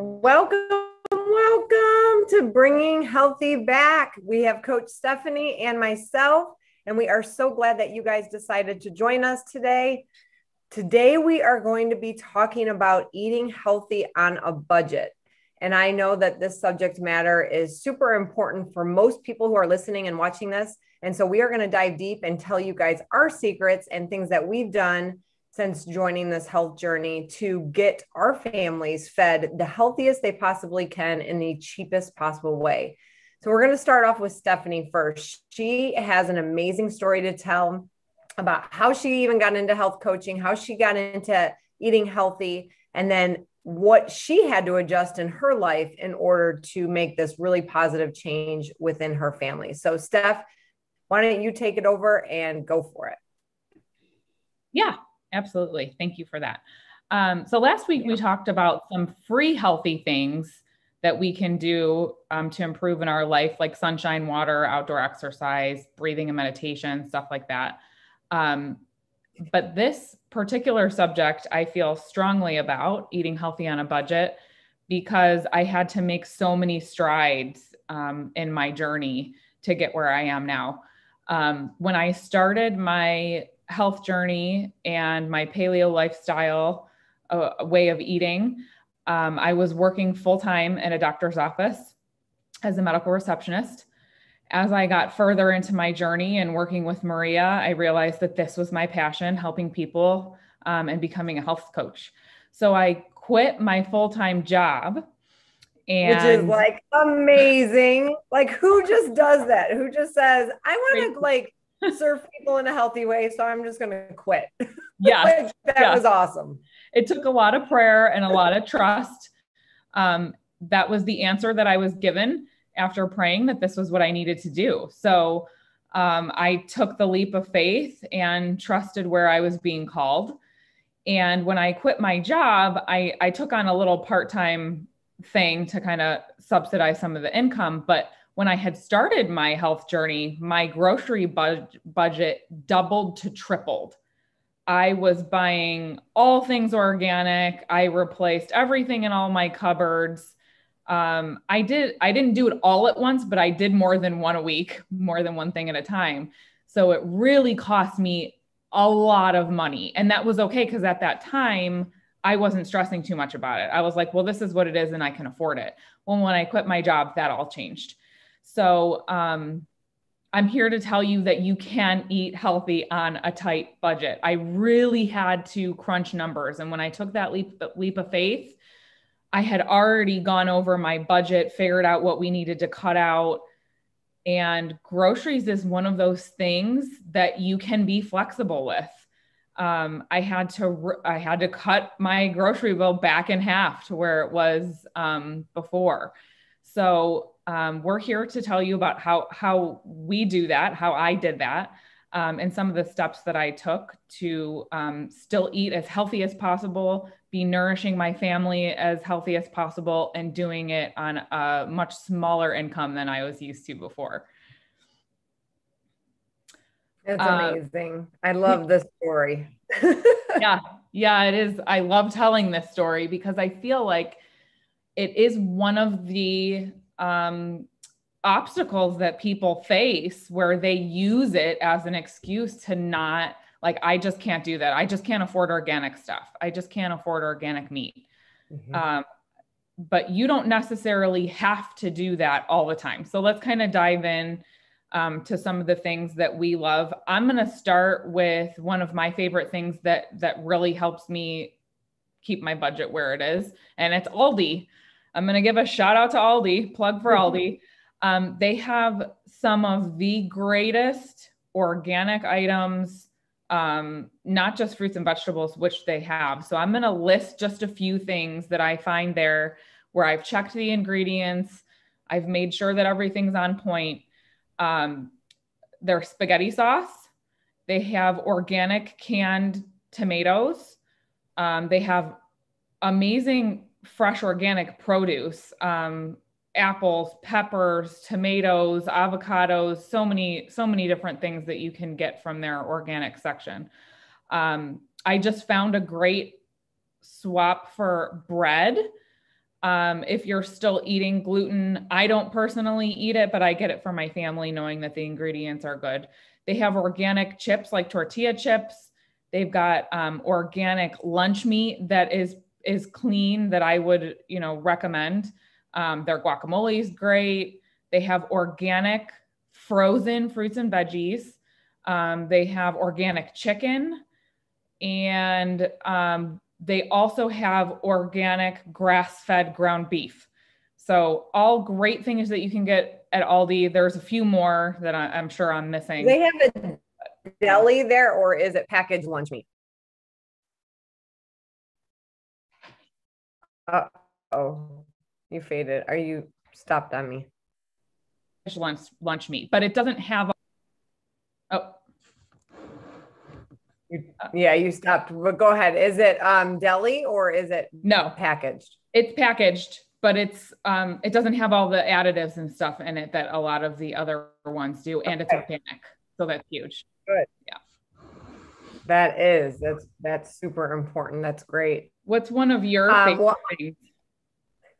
Welcome, welcome to Bringing Healthy Back. We have Coach Stephanie and myself, and we are so glad that you guys decided to join us today. Today, we are going to be talking about eating healthy on a budget. And I know that this subject matter is super important for most people who are listening and watching this. And so, we are going to dive deep and tell you guys our secrets and things that we've done since joining this health journey to get our families fed the healthiest they possibly can in the cheapest possible way. So, we're going to start off with Stephanie first. She has an amazing story to tell about how she even got into health coaching, how she got into eating healthy, and then what she had to adjust in her life in order to make this really positive change within her family. So, Steph, why don't you take it over and go for it? Yeah, absolutely. Thank you for that. Um, so last week yeah. we talked about some free healthy things that we can do um, to improve in our life, like sunshine, water, outdoor exercise, breathing and meditation, stuff like that. Um, but this particular subject, I feel strongly about eating healthy on a budget because I had to make so many strides um, in my journey to get where I am now. Um, when I started my health journey and my paleo lifestyle uh, way of eating, um, I was working full time in a doctor's office as a medical receptionist. As I got further into my journey and working with Maria, I realized that this was my passion, helping people um, and becoming a health coach. So I quit my full time job. And Which is like amazing. like, who just does that? Who just says, I want to like serve people in a healthy way. So I'm just going to quit. Yeah. that was awesome. It took a lot of prayer and a lot of trust. Um, that was the answer that I was given after praying that this was what I needed to do. So um, I took the leap of faith and trusted where I was being called. And when I quit my job, I, I took on a little part time thing to kind of subsidize some of the income. But when I had started my health journey, my grocery bu- budget doubled to tripled. I was buying all things organic. I replaced everything in all my cupboards. Um, I did. I didn't do it all at once, but I did more than one a week, more than one thing at a time. So it really cost me a lot of money, and that was okay because at that time I wasn't stressing too much about it. I was like, well, this is what it is, and I can afford it. Well, when I quit my job, that all changed. So um, I'm here to tell you that you can eat healthy on a tight budget. I really had to crunch numbers. And when I took that leap, leap of faith, I had already gone over my budget, figured out what we needed to cut out. And groceries is one of those things that you can be flexible with. Um, I had to I had to cut my grocery bill back in half to where it was um, before. So um, we're here to tell you about how how we do that, how I did that, um, and some of the steps that I took to um, still eat as healthy as possible, be nourishing my family as healthy as possible, and doing it on a much smaller income than I was used to before. That's uh, amazing. Uh, I love this story. yeah, yeah, it is. I love telling this story because I feel like it is one of the um, obstacles that people face where they use it as an excuse to not like i just can't do that i just can't afford organic stuff i just can't afford organic meat mm-hmm. um, but you don't necessarily have to do that all the time so let's kind of dive in um, to some of the things that we love i'm going to start with one of my favorite things that that really helps me keep my budget where it is and it's aldi I'm going to give a shout out to Aldi, plug for. Aldi. Um, they have some of the greatest organic items, um, not just fruits and vegetables, which they have. So I'm going to list just a few things that I find there where I've checked the ingredients, I've made sure that everything's on point. Um, their spaghetti sauce, they have organic canned tomatoes, um, they have amazing fresh organic produce um, apples peppers tomatoes avocados so many so many different things that you can get from their organic section. Um, i just found a great swap for bread Um, if you're still eating gluten, I don't personally eat it, but I get it from my family knowing that the ingredients are good. They have organic chips like tortilla chips. They've got um, organic lunch meat that is is clean that I would you know recommend. Um, their guacamole is great. They have organic frozen fruits and veggies. Um, they have organic chicken, and um, they also have organic grass fed ground beef. So, all great things that you can get at Aldi. There's a few more that I, am sure I'm missing. They have a deli there, or is it packaged lunch meat? Uh oh, you faded. Are you stopped on me? Lunch lunch meat, but it doesn't have. Oh, yeah, you stopped. But go ahead. Is it um deli or is it no packaged? It's packaged, but it's um it doesn't have all the additives and stuff in it that a lot of the other ones do, and okay. it's organic. So that's huge. Good. Yeah. That is. That's that's super important. That's great. What's one of your um, favorite well, things?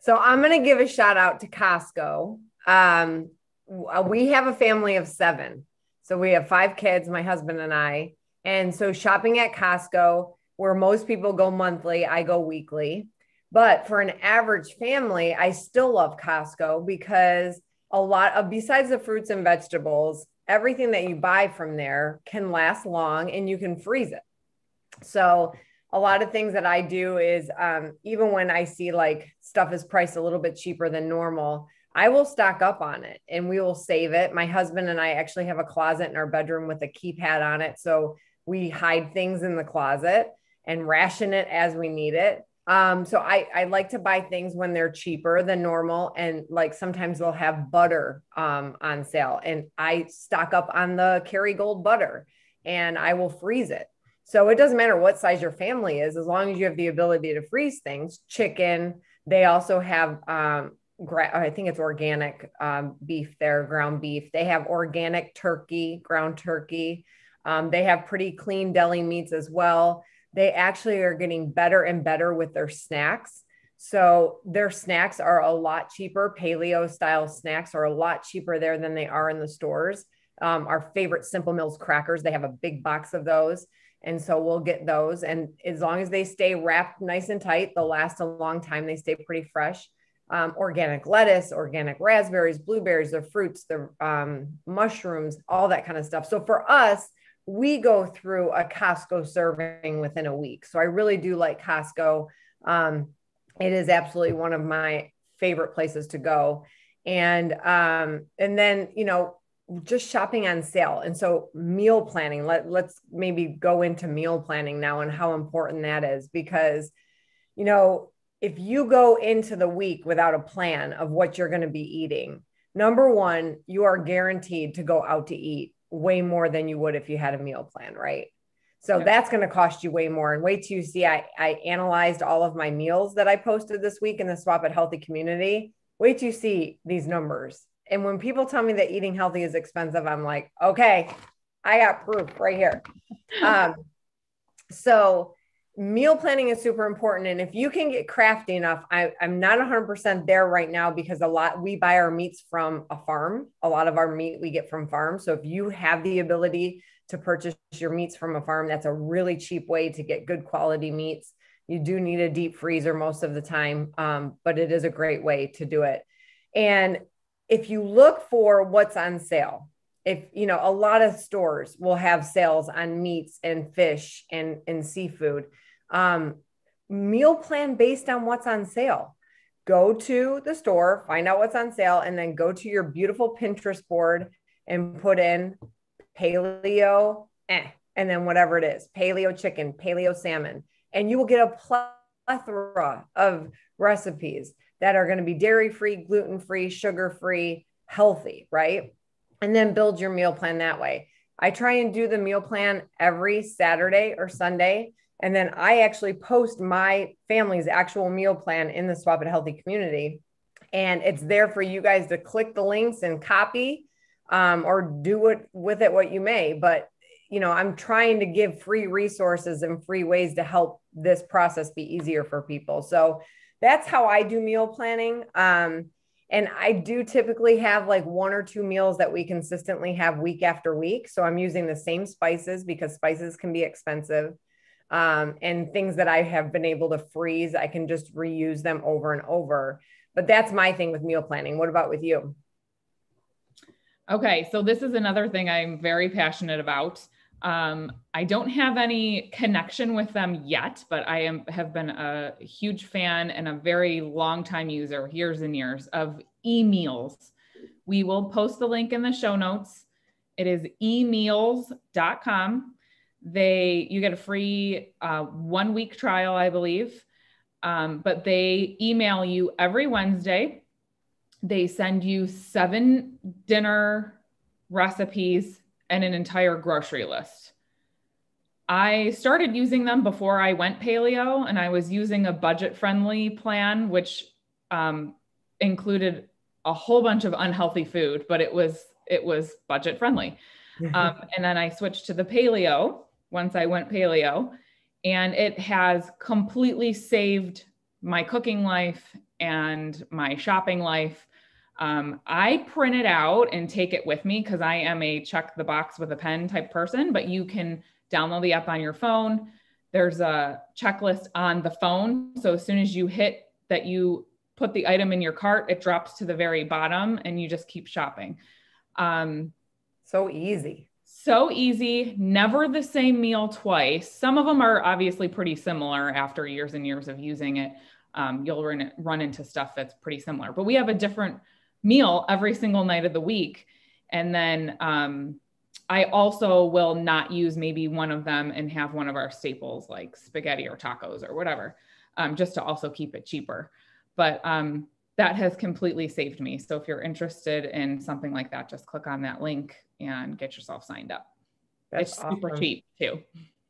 So I'm gonna give a shout out to Costco. Um we have a family of seven. So we have five kids, my husband and I and so shopping at Costco, where most people go monthly, I go weekly. But for an average family, I still love Costco because a lot of besides the fruits and vegetables, everything that you buy from there can last long and you can freeze it. So a lot of things that I do is um, even when I see like stuff is priced a little bit cheaper than normal, I will stock up on it and we will save it. My husband and I actually have a closet in our bedroom with a keypad on it. So we hide things in the closet and ration it as we need it. Um, so I, I like to buy things when they're cheaper than normal. And like sometimes they'll have butter um, on sale and I stock up on the Kerrygold butter and I will freeze it. So it doesn't matter what size your family is, as long as you have the ability to freeze things, chicken, they also have, um, I think it's organic um, beef there, ground beef. They have organic turkey, ground turkey. Um, they have pretty clean deli meats as well. They actually are getting better and better with their snacks. So their snacks are a lot cheaper. Paleo style snacks are a lot cheaper there than they are in the stores. Um, our favorite Simple Mills crackers, they have a big box of those. And so we'll get those. And as long as they stay wrapped nice and tight, they'll last a long time. They stay pretty fresh. Um, organic lettuce, organic raspberries, blueberries, the fruits, the um, mushrooms, all that kind of stuff. So for us, we go through a Costco serving within a week. So I really do like Costco. Um, it is absolutely one of my favorite places to go. And um, and then you know just shopping on sale. And so meal planning. Let let's maybe go into meal planning now and how important that is because you know if you go into the week without a plan of what you're going to be eating, number one, you are guaranteed to go out to eat way more than you would if you had a meal plan, right? So yeah. that's going to cost you way more. And wait till you see, I, I analyzed all of my meals that I posted this week in the Swap It Healthy community. Wait till you see these numbers. And when people tell me that eating healthy is expensive, I'm like, okay, I got proof right here. Um, so meal planning is super important and if you can get crafty enough I, i'm not 100% there right now because a lot we buy our meats from a farm. A lot of our meat we get from farms. So if you have the ability to purchase your meats from a farm that's a really cheap way to get good quality meats. You do need a deep freezer most of the time um, but it is a great way to do it. And if you look for what's on sale if you know a lot of stores will have sales on meats and fish and, and seafood um, meal plan based on what's on sale. Go to the store, find out what's on sale, and then go to your beautiful Pinterest board and put in paleo, eh, and then whatever it is paleo chicken, paleo salmon. And you will get a plethora of recipes that are going to be dairy free, gluten free, sugar free, healthy, right? And then build your meal plan that way. I try and do the meal plan every Saturday or Sunday and then I actually post my family's actual meal plan in the Swap It Healthy community. And it's there for you guys to click the links and copy um, or do it with it what you may. But, you know, I'm trying to give free resources and free ways to help this process be easier for people. So that's how I do meal planning. Um, and I do typically have like one or two meals that we consistently have week after week. So I'm using the same spices because spices can be expensive. Um, and things that I have been able to freeze, I can just reuse them over and over. But that's my thing with meal planning. What about with you? Okay, so this is another thing I'm very passionate about. Um, I don't have any connection with them yet, but I am have been a huge fan and a very long time user, years and years of eMeals. We will post the link in the show notes. It is emeals.com. They you get a free uh, one week trial, I believe, um, but they email you every Wednesday. They send you seven dinner recipes and an entire grocery list. I started using them before I went paleo, and I was using a budget friendly plan, which um, included a whole bunch of unhealthy food, but it was it was budget friendly. Um, and then I switched to the paleo once I went paleo, and it has completely saved my cooking life and my shopping life um, I print it out and take it with me because I am a check the box with a pen type person, but you can download the app on your phone. There's a checklist on the phone. So as soon as you hit that you put the item in your cart, it drops to the very bottom and you just keep shopping. Um, so easy. So easy, never the same meal twice. Some of them are obviously pretty similar after years and years of using it. Um, you'll run, run into stuff that's pretty similar, but we have a different meal every single night of the week. And then um, I also will not use maybe one of them and have one of our staples like spaghetti or tacos or whatever, um, just to also keep it cheaper. But um, that has completely saved me. So if you're interested in something like that, just click on that link and get yourself signed up. That's it's super cheap too.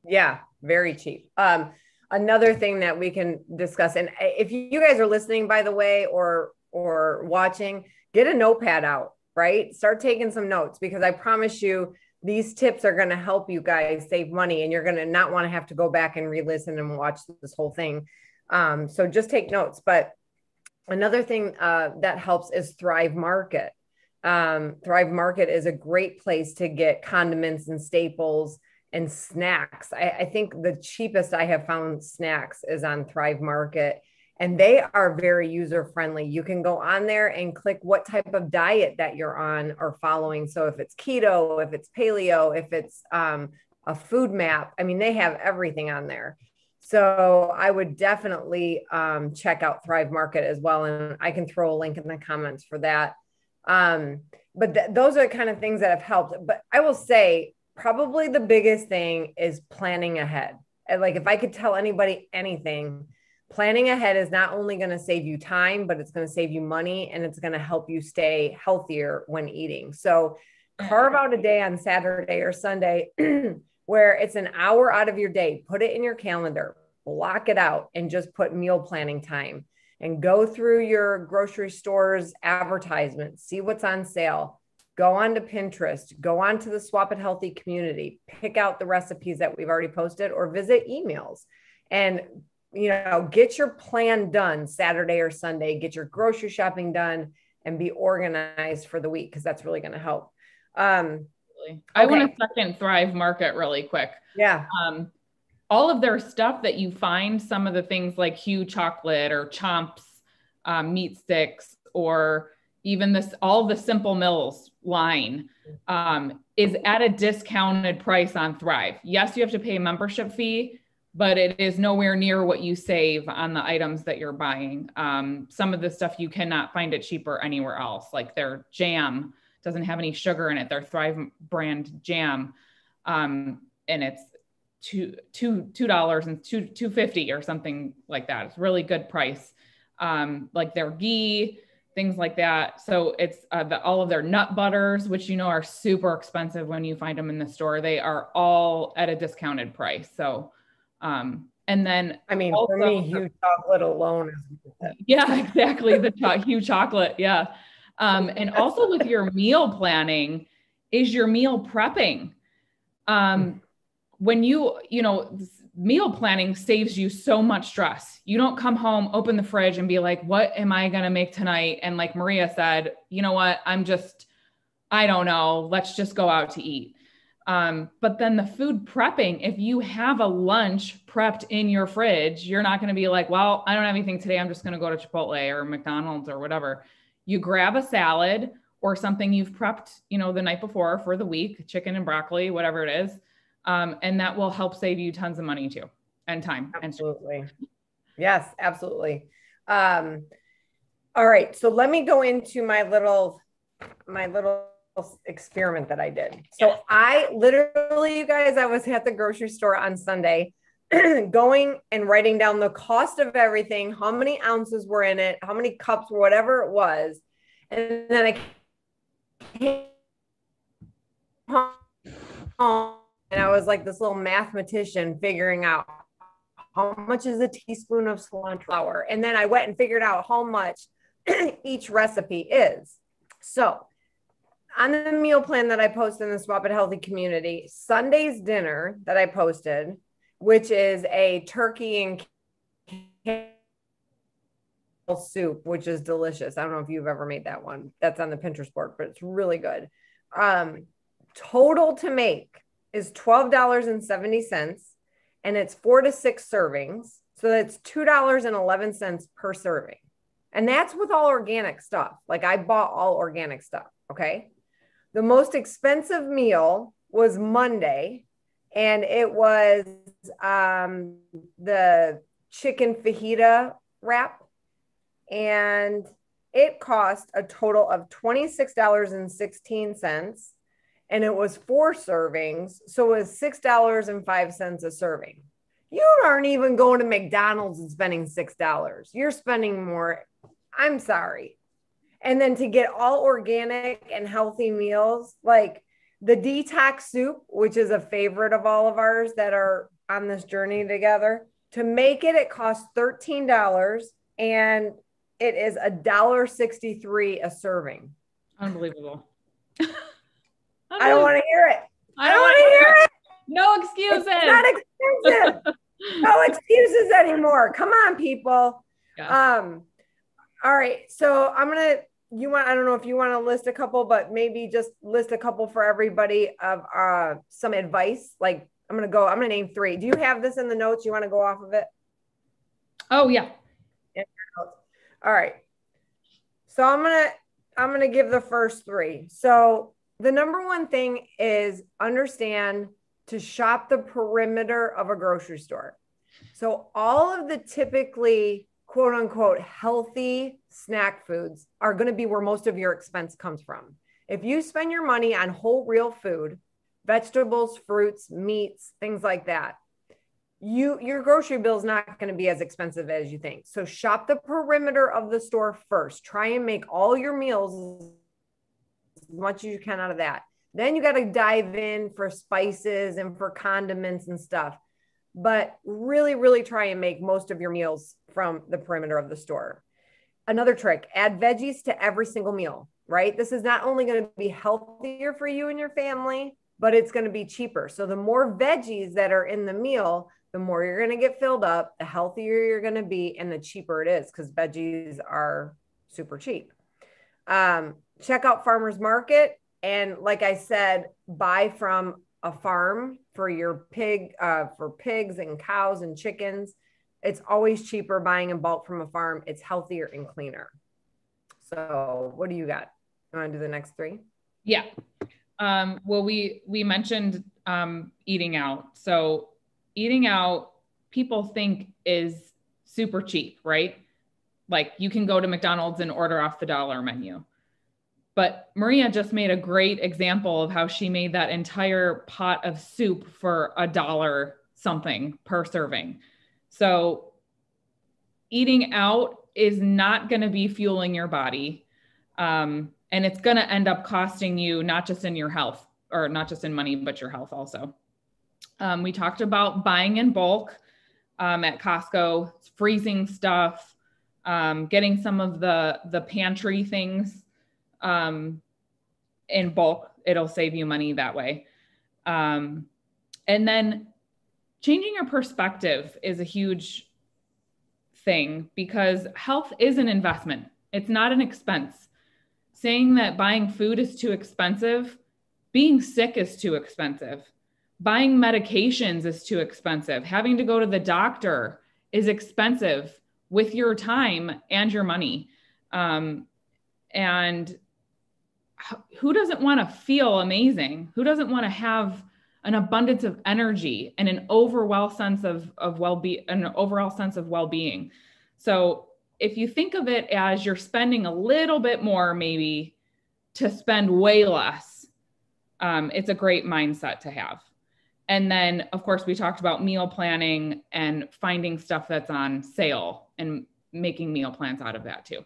Yeah, very cheap. Um, another thing that we can discuss, and if you guys are listening, by the way, or or watching, get a notepad out, right? Start taking some notes because I promise you these tips are going to help you guys save money and you're going to not want to have to go back and re-listen and watch this whole thing. Um, so just take notes. But another thing uh, that helps is Thrive Market. Um, Thrive Market is a great place to get condiments and staples and snacks. I, I think the cheapest I have found snacks is on Thrive Market and they are very user friendly. You can go on there and click what type of diet that you're on or following. So if it's keto, if it's paleo, if it's um, a FODMAP, I mean, they have everything on there. So I would definitely um, check out Thrive Market as well. And I can throw a link in the comments for that. Um, but th- those are the kind of things that have helped. But I will say, probably the biggest thing is planning ahead. Like if I could tell anybody anything, planning ahead is not only going to save you time, but it's going to save you money and it's going to help you stay healthier when eating. So carve out a day on Saturday or Sunday where it's an hour out of your day, put it in your calendar, block it out, and just put meal planning time and go through your grocery stores advertisements, see what's on sale. Go on to Pinterest, go on to the Swap It Healthy community, pick out the recipes that we've already posted, or visit eMeals and you know, get your plan done Saturday or Sunday, get your grocery shopping done and be organized for the week because that's really going to help. Um, okay. I want to second Thrive Market really quick. Yeah. Um, all of their stuff that you find, some of the things like Hu chocolate or Chomps um, meat sticks, or even this, all the Simple Mills line um, is at a discounted price on Thrive. Yes, you have to pay a membership fee, but it is nowhere near what you save on the items that you're buying. Um, some of the stuff you cannot find it cheaper anywhere else, like their jam doesn't have any sugar in it. Their Thrive brand jam, um, and it's two two two dollars and two two fifty or something like that. It's really good price. Um, like their ghee, things like that. So it's uh, the, all of their nut butters, which you know are super expensive when you find them in the store. They are all at a discounted price. So um, and then I mean, also, for me, Hu chocolate alone is yeah, exactly. The cho- Hu chocolate, yeah. Um, and also with your meal planning, is your meal prepping. Um, when you, you know, meal planning saves you so much stress. You don't come home, open the fridge, and be like, what am I going to make tonight? And like Maria said, you know what? I'm just, I don't know. Let's just go out to eat. Um, but then the food prepping, if you have a lunch prepped in your fridge, you're not going to be like, well, I don't have anything today. I'm just going to go to Chipotle or McDonald's or whatever. You grab a salad or something you've prepped, you know, the night before for the week, chicken and broccoli, whatever it is. Um, and that will help save you tons of money too and time. Absolutely. And yes, absolutely. Um, all right. So let me go into my little, my little experiment that I did. So I literally, you guys, I was at the grocery store on Sunday going and writing down the cost of everything, how many ounces were in it, how many cups, whatever it was. And then I came home and I was like this little mathematician figuring out how much is a teaspoon of cilantro flour. And then I went and figured out how much each recipe is. So on the meal plan that I posted in the Swap It Healthy community, Sunday's dinner that I posted, which is a turkey and soup, which is delicious. I don't know if you've ever made that one. That's on the Pinterest board, but it's really good. Um, total to make is $12.70 and it's four to six servings. So that's $2.11 per serving. And that's with all organic stuff. Like I bought all organic stuff. Okay. The most expensive meal was Monday, and it was um, the chicken fajita wrap. And it cost a total of $26.16 and it was four servings. So it was $6.05 a serving. You aren't even going to McDonald's and spending $6. You're spending more. I'm sorry. And then to get all organic and healthy meals, like the detox soup, which is a favorite of all of ours that are on this journey together, to make it, it costs $13 and it is a dollar 63 a serving. Unbelievable. I don't want to hear it. I don't want to hear it. No excuses. It's not expensive. no excuses anymore. Come on, people. Yeah. Um, all right. So I'm gonna you want I don't know if you want to list a couple, but maybe just list a couple for everybody of uh some advice. Like I'm gonna go, I'm gonna name three. Do you have this in the notes? You want to go off of it? Oh yeah. All right. So I'm gonna I'm gonna give the first three. So the number one thing is understand to shop the perimeter of a grocery store. So all of the typically quote unquote healthy snack foods are going to be where most of your expense comes from. If you spend your money on whole real food, vegetables, fruits, meats, things like that, you your grocery bill is not going to be as expensive as you think. So shop the perimeter of the store first. Try and make all your meals as much as you can out of that. Then you got to dive in for spices and for condiments and stuff. But really, really try and make most of your meals from the perimeter of the store. Another trick add veggies to every single meal, right? This is not only going to be healthier for you and your family, but it's going to be cheaper. So the more veggies that are in the meal, the more you're going to get filled up, the healthier you're going to be, and the cheaper it is because veggies are super cheap. Um, check out farmers market and like i said buy from a farm for your pig uh, for pigs and cows and chickens it's always cheaper buying in bulk from a farm. It's healthier and cleaner. So what do you got? You want to do the next three? Yeah. Um, well we we mentioned um, eating out. So eating out people think is super cheap right? Like you can go to mcdonald's and order off the dollar menu. But Maria just made a great example of how she made that entire pot of soup for a dollar something per serving. So eating out is not going to be fueling your body. Um, and it's going to end up costing you not just in your health or not just in money, but your health also. Um, we talked about buying in bulk um, at Costco, freezing stuff, um, getting some of the the pantry things um, in bulk. It'll save you money that way. Um, and then changing your perspective is a huge thing because health is an investment, it's not an expense. Saying that buying food is too expensive, being sick is too expensive, buying medications is too expensive, having to go to the doctor is expensive with your time and your money. Um, and who doesn't want to feel amazing? Who doesn't want to have an abundance of energy and an overall sense of, of well-being, an overall sense of well-being. So if you think of it as you're spending a little bit more, maybe to spend way less, um, it's a great mindset to have. And then, of course, we talked about meal planning and finding stuff that's on sale and making meal plans out of that too.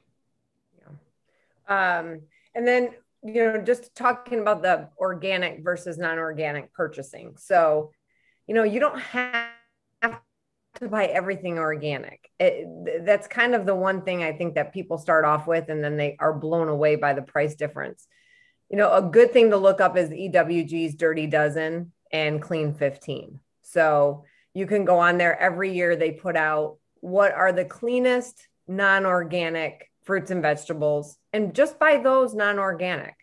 Yeah. Um, and then you know, just talking about the organic versus non-organic purchasing. So, you know, you don't have to buy everything organic. It, that's kind of the one thing I think that people start off with, and then they are blown away by the price difference. You know, a good thing to look up is EWG's Dirty Dozen and Clean 15. So you can go on there every year. They put out what are the cleanest non-organic fruits and vegetables and just buy those non-organic.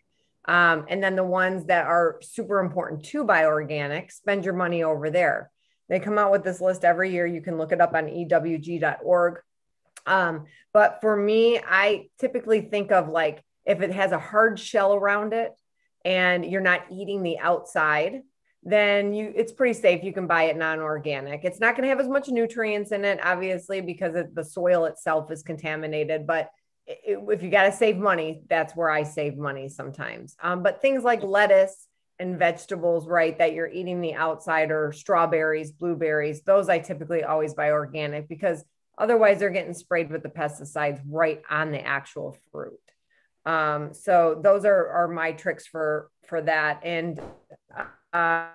Um, and then the ones that are super important to buy organic spend your money over there. They come out with this list every year. You can look it up on ewg.org um, but for me i typically think of like if it has a hard shell around it and you're not eating the outside then you it's pretty safe. You can buy it non-organic. It's not going to have as much nutrients in it obviously because the soil itself is contaminated but if you got to save money, that's where I save money sometimes. Um, but things like lettuce and vegetables, right, that you're eating the outside or strawberries, blueberries, those I typically always buy organic because otherwise they're getting sprayed with the pesticides right on the actual fruit. Um, so those are, are my tricks for for that. And uh,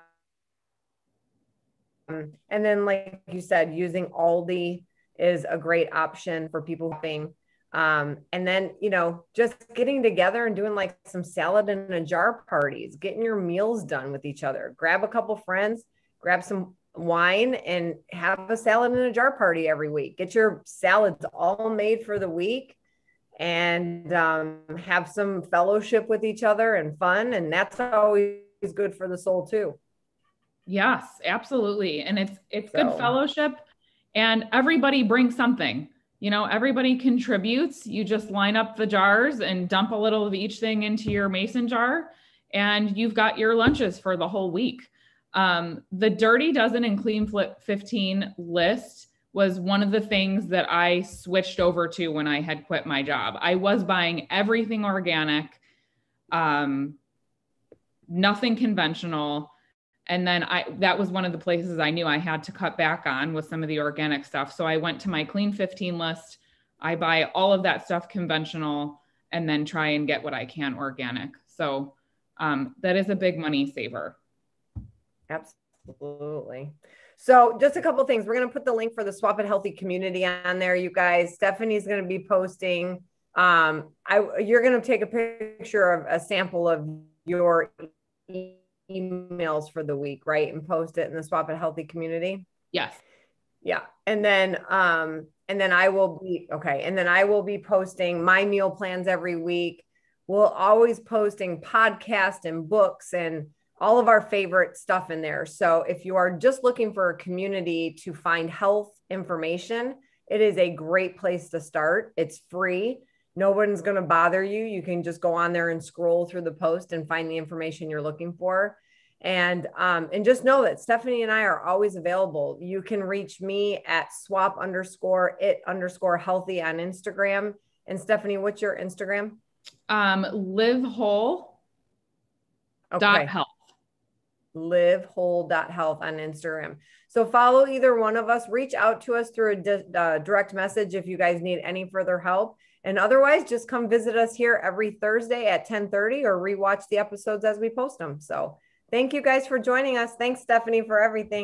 um, and then like you said, using Aldi is a great option for people being um, and then, you know, just getting together and doing like some salad in a jar parties, getting your meals done with each other. Grab a couple friends, grab some wine, and have a salad in a jar party every week. Get your salads all made for the week and um, have some fellowship with each other and fun. And that's always good for the soul, too. Yes, absolutely. And it's it's so. good fellowship and everybody brings something you know, everybody contributes. You just line up the jars and dump a little of each thing into your mason jar, and you've got your lunches for the whole week. Um, the Dirty Dozen and Clean Flip 15 list was one of the things that I switched over to when I had quit my job. I was buying everything organic, um, nothing conventional and then i that was one of the places i knew i had to cut back on with some of the organic stuff. So i went to my clean 15 list. I buy all of that stuff conventional and then try and get what i can organic. So um, that is a big money saver. Absolutely. So just a couple things. We're going to put the link for the swap it healthy community on there you guys. Stephanie's going to be posting um, I, you're going to take a picture of a sample of your eMeals for the week, right? And post it in the Swap It Healthy community. Yes. Yeah. And then um and then I will be okay. And then I will be posting my meal plans every week. We'll always posting podcasts and books and all of our favorite stuff in there. So if you are just looking for a community to find health information, it is a great place to start. It's free. No one's going to bother you. You can just go on there and scroll through the post and find the information you're looking for. And um, and just know that Stephanie and I are always available. You can reach me at swap underscore it underscore healthy on Instagram. And Stephanie, what's your Instagram? Um, live whole okay. dot health. Live whole dot health on Instagram. So follow either one of us. Reach out to us through a di- uh, direct message if you guys need any further help. And otherwise, just come visit us here every Thursday at 10:30 or rewatch the episodes as we post them. So thank you guys for joining us. Thanks, Stephanie, for everything.